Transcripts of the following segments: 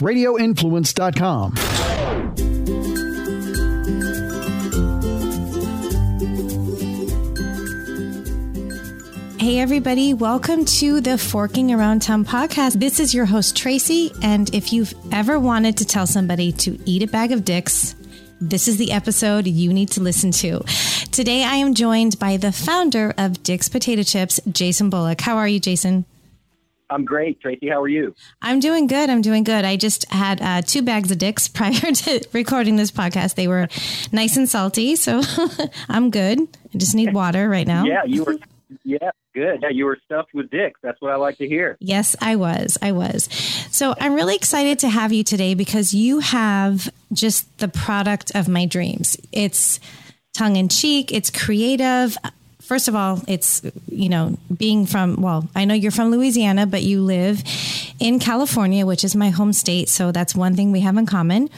radioinfluence.com. Hey, everybody, welcome to the Forking Around Town podcast. This is your host, Tracy. And if you've ever wanted to tell somebody to eat a bag of dicks, this is the episode you need to listen to. Today, I am joined by the founder of Dick's Potato Chips, Jason Bullock. How are you, Jason? I'm great, Tracy. How are you? I'm doing good. I'm doing good. I just had uh, two bags of dicks prior to recording this podcast. They were nice and salty, so I'm good. I just need water right now. Yeah, you were. Yeah, good. Yeah, you were stuffed with dicks. That's what I like to hear. Yes, I was. I was. So I'm really excited to have you today because you have just the product of my dreams. It's tongue in cheek. It's creative first of all, it's, you know, being from, well, I know you're from Louisiana, but you live in California, which is my home state. So that's one thing we have in common.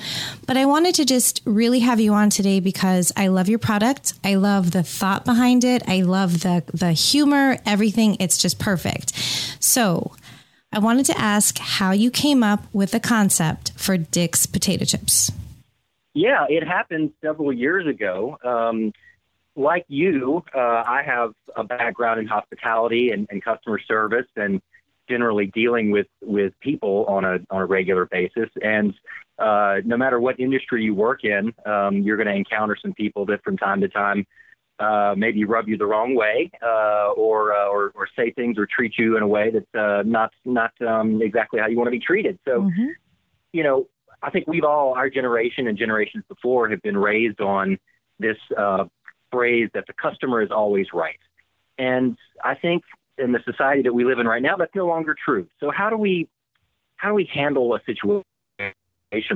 But I wanted to just really have you on today because I love your product. I love the thought behind it. I love the, the humor, everything. It's just perfect. So I wanted to ask how you came up with the concept for Dick's potato chips. Yeah, it happened several years ago. Um, like you, uh, I have a background in hospitality and, and customer service and generally dealing with, with people on a, on a regular basis. And uh, no matter what industry you work in, um, you're going to encounter some people that from time to time uh, maybe rub you the wrong way uh, or, uh, or, or say things or treat you in a way that's uh, not, not um, exactly how you want to be treated. So, mm-hmm. you know, I think we've all, our generation and generations before, have been raised on this uh, phrase that the customer is always right. And I think in the society that we live in right now, that's no longer true. So how do we how do we handle a situation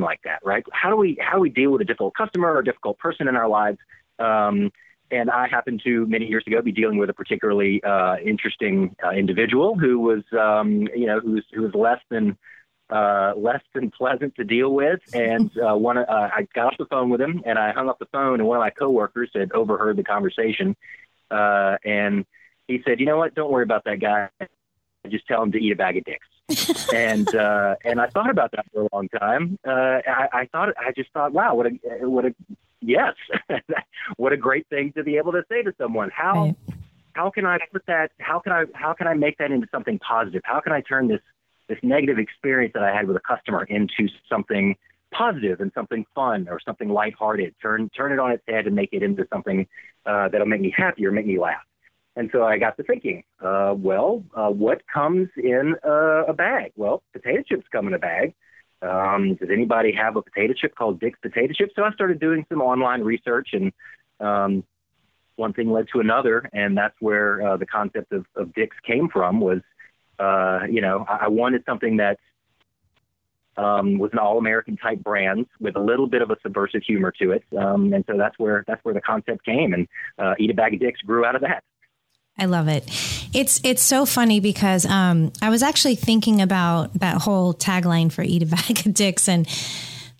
like that, right? How do we how do we deal with a difficult customer or a difficult person in our lives? Um, and I happened to many years ago be dealing with a particularly uh, interesting uh, individual who was, um, you know, who was who was less than uh, less than pleasant to deal with. And uh, one, uh, I got off the phone with him, and I hung up the phone. And one of my coworkers had overheard the conversation, uh, and he said, "You know what? Don't worry about that guy. Just tell him to eat a bag of dicks." and uh, and I thought about that for a long time. Uh, I, I thought I just thought, wow, what a what a yes, what a great thing to be able to say to someone. How right. how can I put that? How can I how can I make that into something positive? How can I turn this this negative experience that I had with a customer into something positive and something fun or something lighthearted. Turn turn it on its head and make it into something uh, that'll make me happy or make me laugh. And so I got to thinking, uh, well, uh, what comes in uh, a bag? Well, potato chips come in a bag. Um, does anybody have a potato chip called Dick's Potato Chip? So I started doing some online research, and um, one thing led to another, and that's where uh, the concept of, of Dick's came from. Was uh, you know, I, I wanted something that um, was an all-American type brand with a little bit of a subversive humor to it, um, and so that's where that's where the concept came, and uh, Eat a Bag of Dicks grew out of that. I love it. It's it's so funny because um, I was actually thinking about that whole tagline for "Eat a Bag of Dicks" and.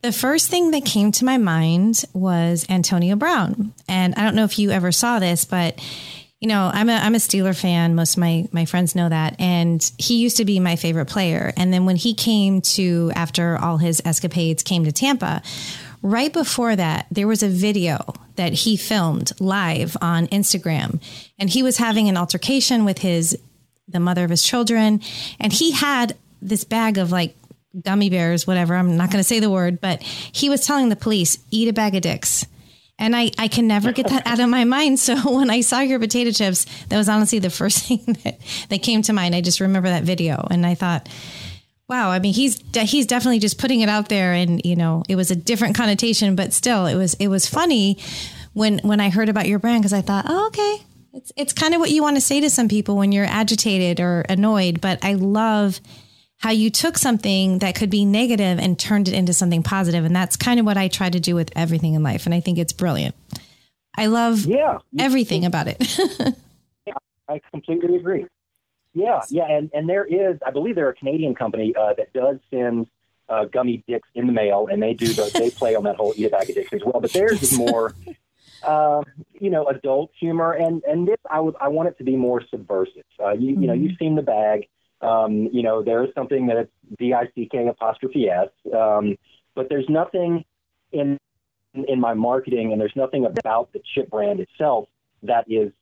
The first thing that came to my mind was Antonio Brown. And I don't know if you ever saw this, but you know, I'm a I'm a Steeler fan. Most of my my friends know that, and he used to be my favorite player. And then when he came to after all his escapades came to Tampa, right before that, there was a video that he filmed live on Instagram, and he was having an altercation with his the mother of his children, and he had this bag of like gummy bears, whatever. I'm not going to say the word, but he was telling the police, "Eat a bag of dicks." And I, I can never get that out of my mind. So when I saw your potato chips, that was honestly the first thing that, that came to mind. I just remember that video and I thought, wow, I mean, he's, he's definitely just putting it out there and, you know, it was a different connotation, but still it was, it was funny when, when I heard about your brand, cause I thought, oh, okay, it's, it's kind of what you want to say to some people when you're agitated or annoyed, but I love how you took something that could be negative and turned it into something positive. And that's kind of what I try to do with everything in life. And I think it's brilliant. I love yeah, everything about it. yeah, I completely agree. Yeah, yeah, and, and there is, I believe they're a Canadian company uh, that does send uh, gummy dicks in the mail, and they do the, they play on that whole eat a bag of dicks as well. But theirs is more, uh, you know, adult humor, and and this I would I want it to be more subversive. Uh, you mm-hmm. you know, you've mm-hmm. seen the bag Um, you know, there is something that it's D I C K apostrophe S, um, but there's nothing in in my marketing, and there's nothing about the chip brand itself that is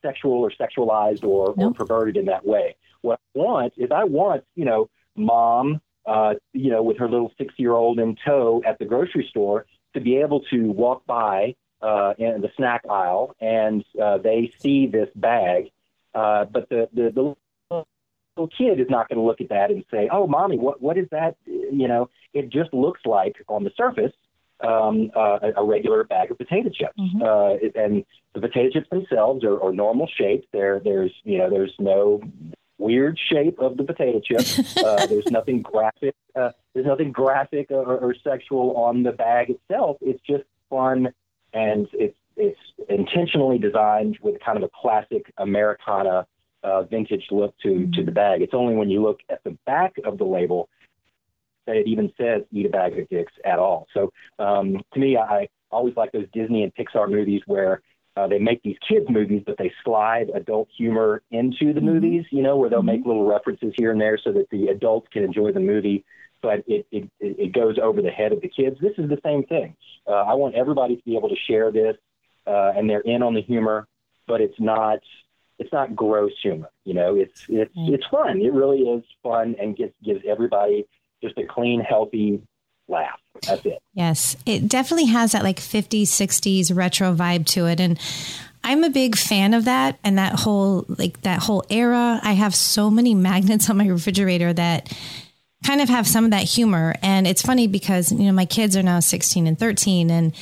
sexual or sexualized or, or perverted in that way. What I want is I want, you know, mom, uh, you know, with her little six year old in tow at the grocery store to be able to walk by uh, in the snack aisle and uh, they see this bag, uh, but the, the, the little kid is not going to look at that and say, "Oh, mommy, what what is that?" You know, it just looks like on the surface um, uh, a regular bag of potato chips, mm-hmm. uh, and the potato chips themselves are, are normal shaped. There, there's you know, there's no weird shape of the potato chip. Uh, there's nothing graphic. Uh, there's nothing graphic or, or sexual on the bag itself. It's just fun, and it's it's intentionally designed with kind of a classic Americana uh, vintage look to mm-hmm. to the bag. It's only when you look at the back of the label that it even says "Eat a bag of dicks" at all. So um, to me, I always like those Disney and Pixar movies where uh, they make these kids movies, but they slide adult humor into the mm-hmm. movies. You know, where they'll mm-hmm. make little references here and there so that the adults can enjoy the movie, but it it, it goes over the head of the kids. This is the same thing. Uh, I want everybody to be able to share this, uh, and they're in on the humor, but it's not it's not gross humor. You know, it's it's mm. it's fun. It really is fun and gives gives everybody just a clean, healthy laugh. That's it. Yes, it definitely has that like 50s, 60s retro vibe to it, and I'm a big fan of that and that whole like that whole era. I have so many magnets on my refrigerator that kind of have some of that humor, and it's funny because you know my kids are now 16 and 13, and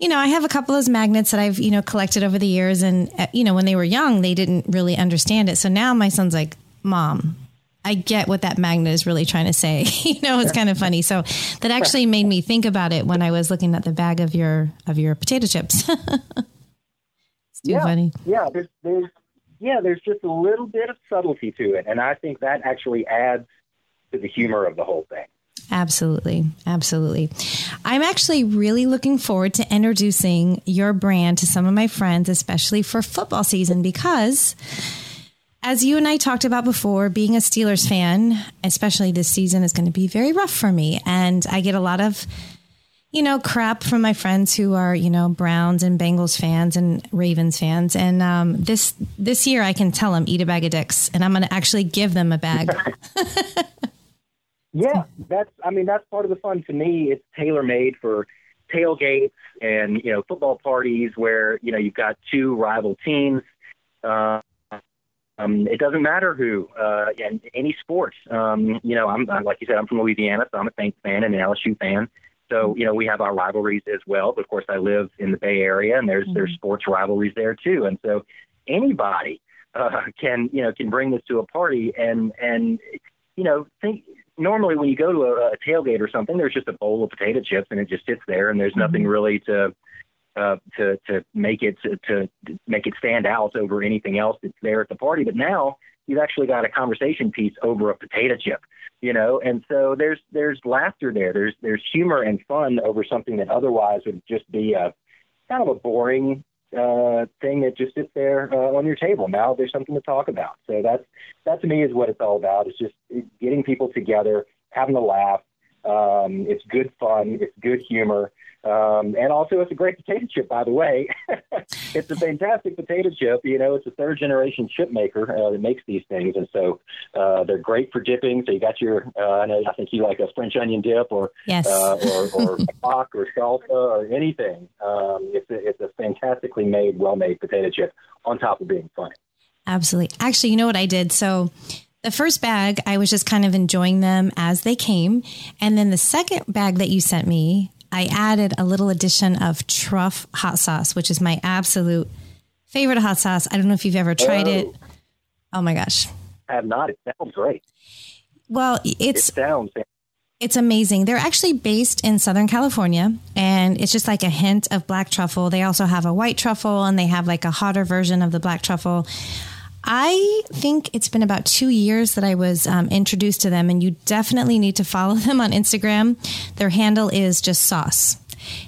you know, I have a couple of those magnets that I've, you know, collected over the years. And, uh, you know, when they were young, they didn't really understand it. So now my son's like, Mom, I get what that magnet is really trying to say. you know, it's kind of funny. So that actually made me think about it when I was looking at the bag of your of your potato chips. it's too yeah, funny. Yeah, there's there's yeah, there's just a little bit of subtlety to it, and I think that actually adds to the humor of the whole thing. Absolutely. Absolutely. I'm actually really looking forward to introducing your brand to some of my friends, especially for football season, because as you and I talked about before, being a Steelers fan, especially this season, is going to be very rough for me. And I get a lot of, you know, crap from my friends who are, you know, Browns and Bengals fans and Ravens fans. And um, this this year, I can tell them eat a bag of dicks, and I'm going to actually give them a bag. Yeah, that's. I mean, that's part of the fun. To me, it's tailor made for tailgates and you know football parties where you know you've got two rival teams. Uh, um, it doesn't matter who, uh, and any sport. Um, you know, I'm, I'm like you said, I'm from Louisiana, so I'm a Saints fan and an LSU fan. So you know, we have our rivalries as well. But of course, I live in the Bay Area, and there's mm-hmm. there's sports rivalries there too. And so anybody uh, can you know can bring this to a party and and you know think normally when you go to a, a tailgate or something, there's just a bowl of potato chips and it just sits there, and there's mm-hmm. nothing really to uh, to to make it to, to make it stand out over anything else that's there at the party. But now you've actually got a conversation piece over a potato chip, you know, and so there's there's laughter there. There's there's humor and fun over something that otherwise would just be a kind of a boring uh, thing that just sits there uh, on your table. Now there's something to talk about. So that's that to me is what it's all about. It's just getting people together, having a laugh. Um, it's good fun. It's good humor. Um, and also, it's a great potato chip, by the way. it's a fantastic potato chip. You know, it's a third generation chip maker uh, that makes these things. And so uh, they're great for dipping. So you got your, uh, I know, I think you like a French onion dip or, yes. uh, or, or or salsa or anything. Um, it's, a, it's a fantastically made, well made potato chip on top of being funny. Absolutely. Actually, you know what I did? So, the first bag, I was just kind of enjoying them as they came. And then the second bag that you sent me, I added a little addition of truff hot sauce, which is my absolute favorite hot sauce. I don't know if you've ever tried oh. it. Oh my gosh. I have not. It sounds great. Well, it's it sounds it's amazing. They're actually based in Southern California and it's just like a hint of black truffle. They also have a white truffle and they have like a hotter version of the black truffle. I think it's been about two years that I was um, introduced to them, and you definitely need to follow them on Instagram. Their handle is just sauce.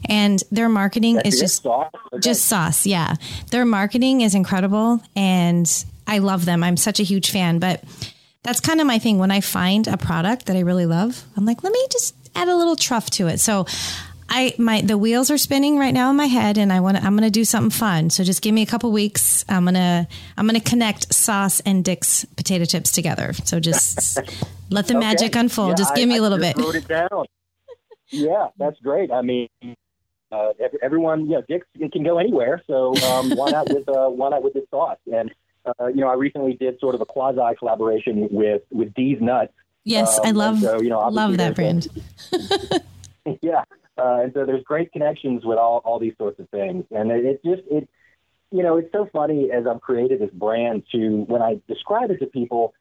And their marketing That's is just sauce? Okay. just sauce. Yeah. Their marketing is incredible and I love them. I'm such a huge fan. But that's kind of my thing. When I find a product that I really love, I'm like, let me just add a little truff to it. So I my the wheels are spinning right now in my head, and I want I'm going to do something fun. So just give me a couple weeks. I'm gonna I'm gonna connect sauce and Dick's potato chips together. So just let the okay. magic unfold. Yeah, just give I, me a little bit. Wrote it down. yeah, that's great. I mean, uh, everyone, yeah, Dick's can go anywhere. So um, why not with uh, why not with this sauce? And uh, you know, I recently did sort of a quasi collaboration with with D's Nuts. Yes, um, I love so, you know, love that brand. yeah, uh, and so there's great connections with all, all these sorts of things. And it, it just, it, you know, it's so funny as I've created this brand to, when I describe it to people,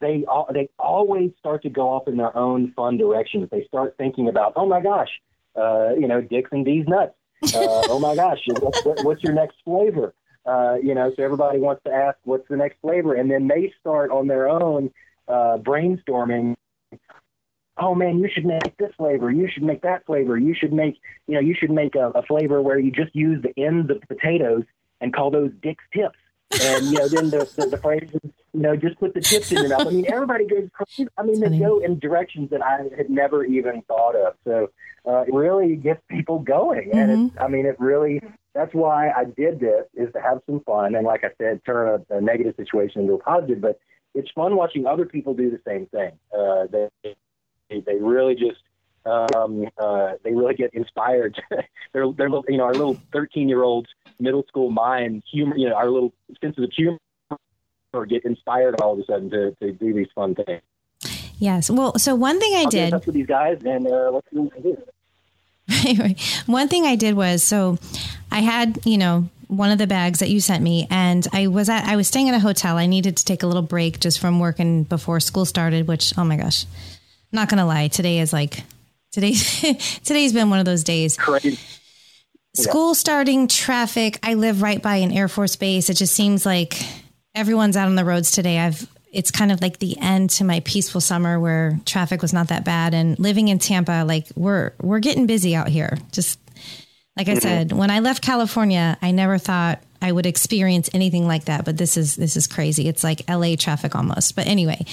they, all, they always start to go off in their own fun directions. They start thinking about, oh my gosh, uh, you know, Dick's and D's nuts. Uh, oh my gosh, what's, what's your next flavor? Uh, you know, so everybody wants to ask what's the next flavor, and then they start on their own uh, brainstorming oh man, you should make this flavor, you should make that flavor, you should make, you know, you should make a, a flavor where you just use the ends of potatoes and call those Dick's tips. And you know, then the the, the phrases, you know, just put the tips in your mouth. I mean, everybody goes crazy. I mean, they go in directions that I had never even thought of. So uh, it really gets people going, mm-hmm. and it's, I mean, it really. That's why I did this is to have some fun, and like I said, turn a, a negative situation into a positive. But it's fun watching other people do the same thing. Uh, they they, really just um, uh, they really get inspired. they're they're you know our little thirteen year old middle school mind humor you know our little sense of humor get inspired all of a sudden to, to do these fun things. Yes. Well, so one thing I I'll did with these guys and uh, let's see what we do. Right. One thing I did was so I had you know one of the bags that you sent me and I was at I was staying at a hotel. I needed to take a little break just from working before school started, which oh my gosh not gonna lie, today is like today. today's been one of those days. Crazy. School yeah. starting, traffic. I live right by an Air Force base. It just seems like everyone's out on the roads today. I've it's kind of like the end to my peaceful summer where traffic was not that bad and living in Tampa like we're we're getting busy out here. Just like I mm-hmm. said, when I left California, I never thought I would experience anything like that, but this is this is crazy. It's like LA traffic almost. But anyway,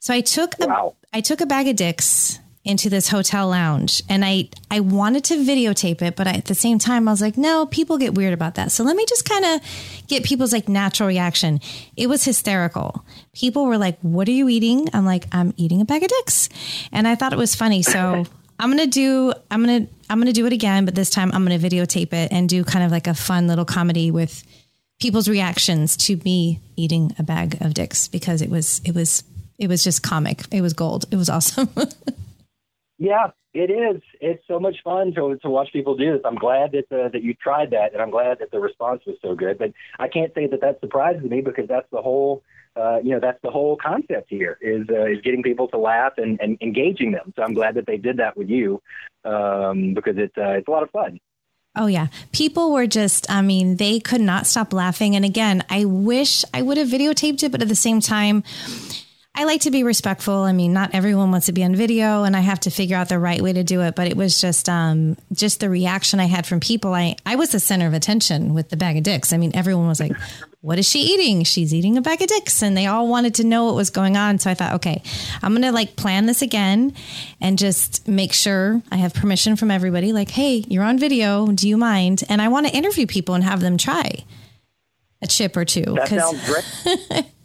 so I took a, wow. I took a bag of dicks into this hotel lounge and I I wanted to videotape it but I, at the same time I was like no people get weird about that. So let me just kind of get people's like natural reaction. It was hysterical. People were like what are you eating? I'm like I'm eating a bag of dicks. And I thought it was funny. So I'm going to do I'm to I'm to do it again but this time I'm going to videotape it and do kind of like a fun little comedy with people's reactions to me eating a bag of dicks because it was it was it was just comic. It was gold. It was awesome. yeah, it is. It's so much fun to, to watch people do this. I'm glad that uh, that you tried that, and I'm glad that the response was so good. But I can't say that that surprises me because that's the whole. Uh, you know that's the whole concept here is uh, is getting people to laugh and, and engaging them. So I'm glad that they did that with you um, because it's uh, it's a lot of fun. Oh, yeah. People were just, I mean, they could not stop laughing. And again, I wish I would have videotaped it, but at the same time, I like to be respectful. I mean, not everyone wants to be on video and I have to figure out the right way to do it, but it was just um just the reaction I had from people. I I was the center of attention with the bag of dicks. I mean, everyone was like, "What is she eating? She's eating a bag of dicks." And they all wanted to know what was going on. So I thought, "Okay, I'm going to like plan this again and just make sure I have permission from everybody like, "Hey, you're on video. Do you mind?" And I want to interview people and have them try a chip or two. That sounds great.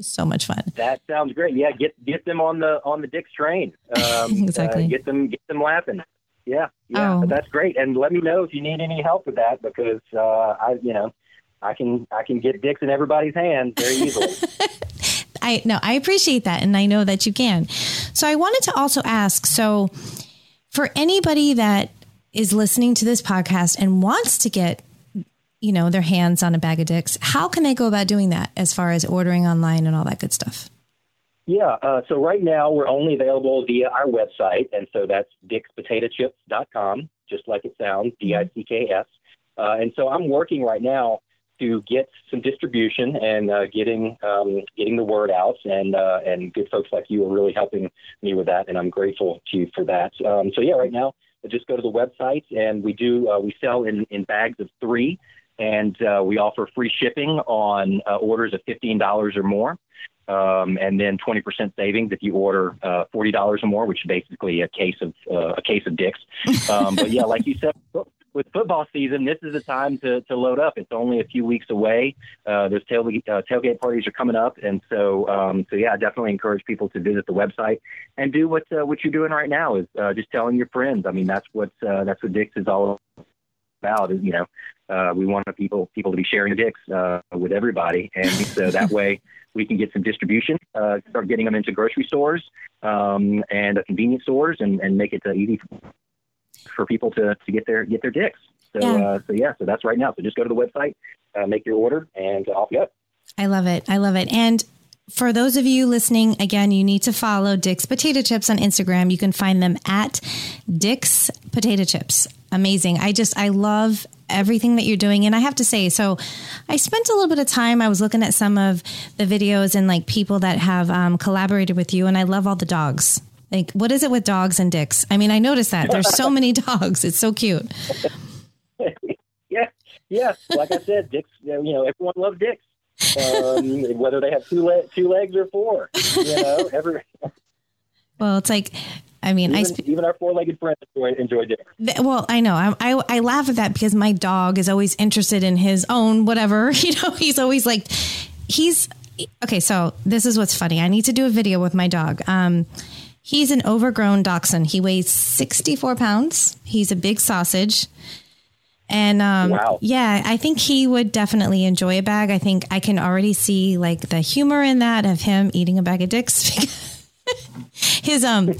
so much fun. That sounds great. Yeah, get get them on the on the Dick's train. Um, exactly. Uh, get them get them laughing. Yeah, yeah, oh. that's great. And let me know if you need any help with that because uh, I, you know, I can I can get dicks in everybody's hands very easily. I no, I appreciate that, and I know that you can. So I wanted to also ask. So for anybody that is listening to this podcast and wants to get you know, their hands on a bag of dicks, how can they go about doing that as far as ordering online and all that good stuff? Yeah, uh, so right now we're only available via our website, and so that's dickspotatochips.com, just like it sounds, D I C K S. Uh, and so I'm working right now to get some distribution and uh, getting um, getting the word out, and uh, and good folks like you are really helping me with that, and I'm grateful to you for that. Um, so yeah, right now just go to the website, and we do uh, we sell in in bags of three and uh, we offer free shipping on uh, orders of $15 or more. Um, and then 20% savings if you order uh, $40 or more, which is basically a case of uh, a case of dicks. Um, but yeah, like you said, with football season, this is the time to, to load up. It's only a few weeks away. Uh, those tailgate, uh, tailgate parties are coming up, and so um, so yeah, I definitely encourage people to visit the website and do what what you're doing right now is just telling your friends. I mean, that's what that's what Dick's is all about. Out is you know, uh, we want people people to be sharing Dick's uh, with everybody, and so that way we can get some distribution, uh, start getting them into grocery stores um, and uh, convenience stores, and, and make it uh, easy for people to, to get their get their dicks. So yeah. Uh, so yeah, so that's right now. So just go to the website, uh, make your order, and off you go. I love it. I love it. And for those of you listening, again, you need to follow Dick's Potato Chips on Instagram. You can find them at Dick's Potato Chips. Amazing. I just, I love everything that you're doing. And I have to say, so I spent a little bit of time, I was looking at some of the videos and like people that have um, collaborated with you, and I love all the dogs. Like, what is it with dogs and dicks? I mean, I noticed that there's so many dogs. It's so cute. yeah, yeah. Like I said, dicks. You know, everyone loves dicks, um, whether they have two le- two legs or four. You know, every. Well, it's like I mean, even, I sp- even our four-legged friends enjoy, enjoy dinner. Well, I know. I, I, I laugh at that because my dog is always interested in his own whatever. You know, he's always like, he's okay. So this is what's funny. I need to do a video with my dog. Um, he's an overgrown dachshund. He weighs sixty-four pounds. He's a big sausage. And um, wow. yeah, I think he would definitely enjoy a bag. I think I can already see like the humor in that of him eating a bag of dicks. his um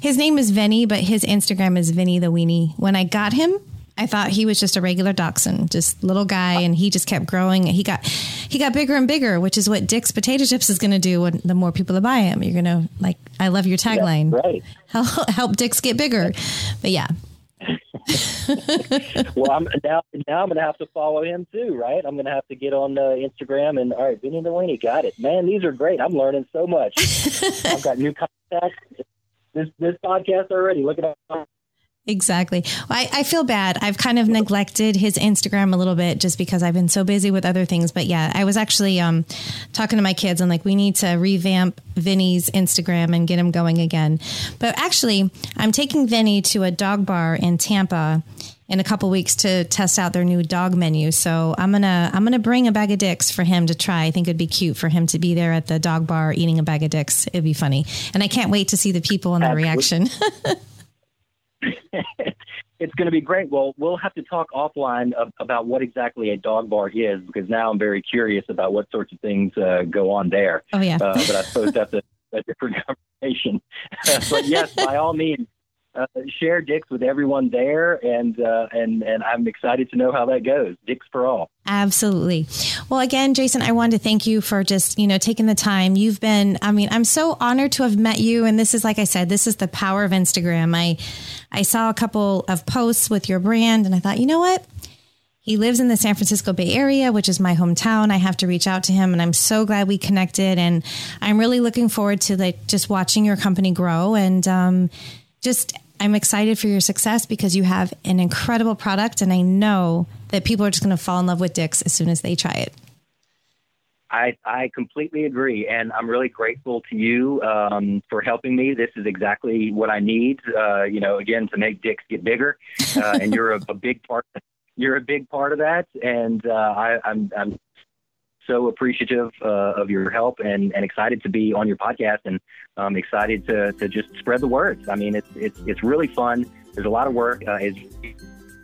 his name is Vinny, but his Instagram is Vinny the Weenie. When I got him, I thought he was just a regular dachshund, just little guy, and he just kept growing. He got he got bigger and bigger, which is what Dick's Potato Chips is going to do. When the more people that buy him, you're going to like. I love your tagline. Yeah, right. Help, help Dick's get bigger. But yeah, well, I'm now now I'm gonna have to follow him too, right? I'm gonna have to get on uh, Instagram and all right, Vinny Delaney, got it, man. These are great. I'm learning so much. I've got new contacts. This this podcast already. Look at Exactly. Well, I, I feel bad. I've kind of neglected his Instagram a little bit just because I've been so busy with other things. But yeah, I was actually um, talking to my kids and like, we need to revamp Vinny's Instagram and get him going again. But actually, I'm taking Vinny to a dog bar in Tampa in a couple weeks to test out their new dog menu. So I'm gonna I'm gonna bring a bag of dicks for him to try. I think it'd be cute for him to be there at the dog bar eating a bag of dicks. It'd be funny, and I can't wait to see the people and their reaction. it's going to be great. Well, we'll have to talk offline of, about what exactly a dog bar is because now I'm very curious about what sorts of things uh, go on there. Oh yeah, uh, but I suppose that's a, a different conversation. but yes, by all means, uh, share Dick's with everyone there, and uh, and and I'm excited to know how that goes. Dick's for all. Absolutely. Well, again, Jason, I wanted to thank you for just you know taking the time. You've been, I mean, I'm so honored to have met you, and this is like I said, this is the power of Instagram. I I saw a couple of posts with your brand, and I thought, you know what. He lives in the San Francisco Bay Area, which is my hometown. I have to reach out to him, and I'm so glad we connected. And I'm really looking forward to like just watching your company grow and um, just I'm excited for your success because you have an incredible product, and I know that people are just going to fall in love with Dick's as soon as they try it. I, I completely agree, and I'm really grateful to you um, for helping me. This is exactly what I need. Uh, you know, again, to make Dick's get bigger, uh, and you're a, a, big part. You're a big part of that, and uh, I, I'm, I'm so appreciative uh, of your help and, and excited to be on your podcast and um, excited to, to just spread the word. I mean, it's, it's, it's really fun. There's a lot of work, uh, as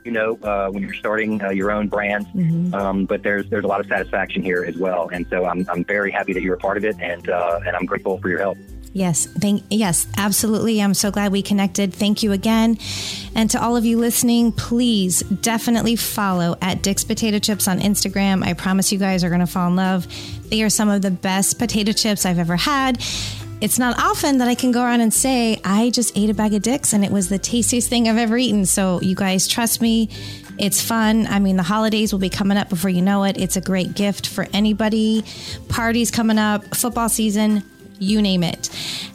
you know, uh, when you're starting uh, your own brand, mm-hmm. um, but there's, there's a lot of satisfaction here as well. And so I'm, I'm very happy that you're a part of it and, uh, and I'm grateful for your help. Yes, thank yes, absolutely. I'm so glad we connected. Thank you again. And to all of you listening, please definitely follow at Dick's Potato Chips on Instagram. I promise you guys are going to fall in love. They are some of the best potato chips I've ever had. It's not often that I can go around and say, I just ate a bag of Dick's and it was the tastiest thing I've ever eaten. So, you guys trust me. It's fun. I mean, the holidays will be coming up before you know it. It's a great gift for anybody. Parties coming up, football season you name it.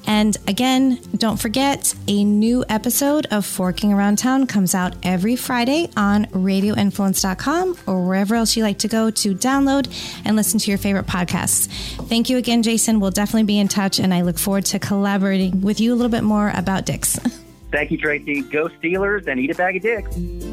And again, don't forget a new episode of Forking Around Town comes out every Friday on radioinfluence.com or wherever else you like to go to download and listen to your favorite podcasts. Thank you again, Jason. We'll definitely be in touch, and I look forward to collaborating with you a little bit more about dicks. Thank you, Tracy. Go Steelers and eat a bag of dicks.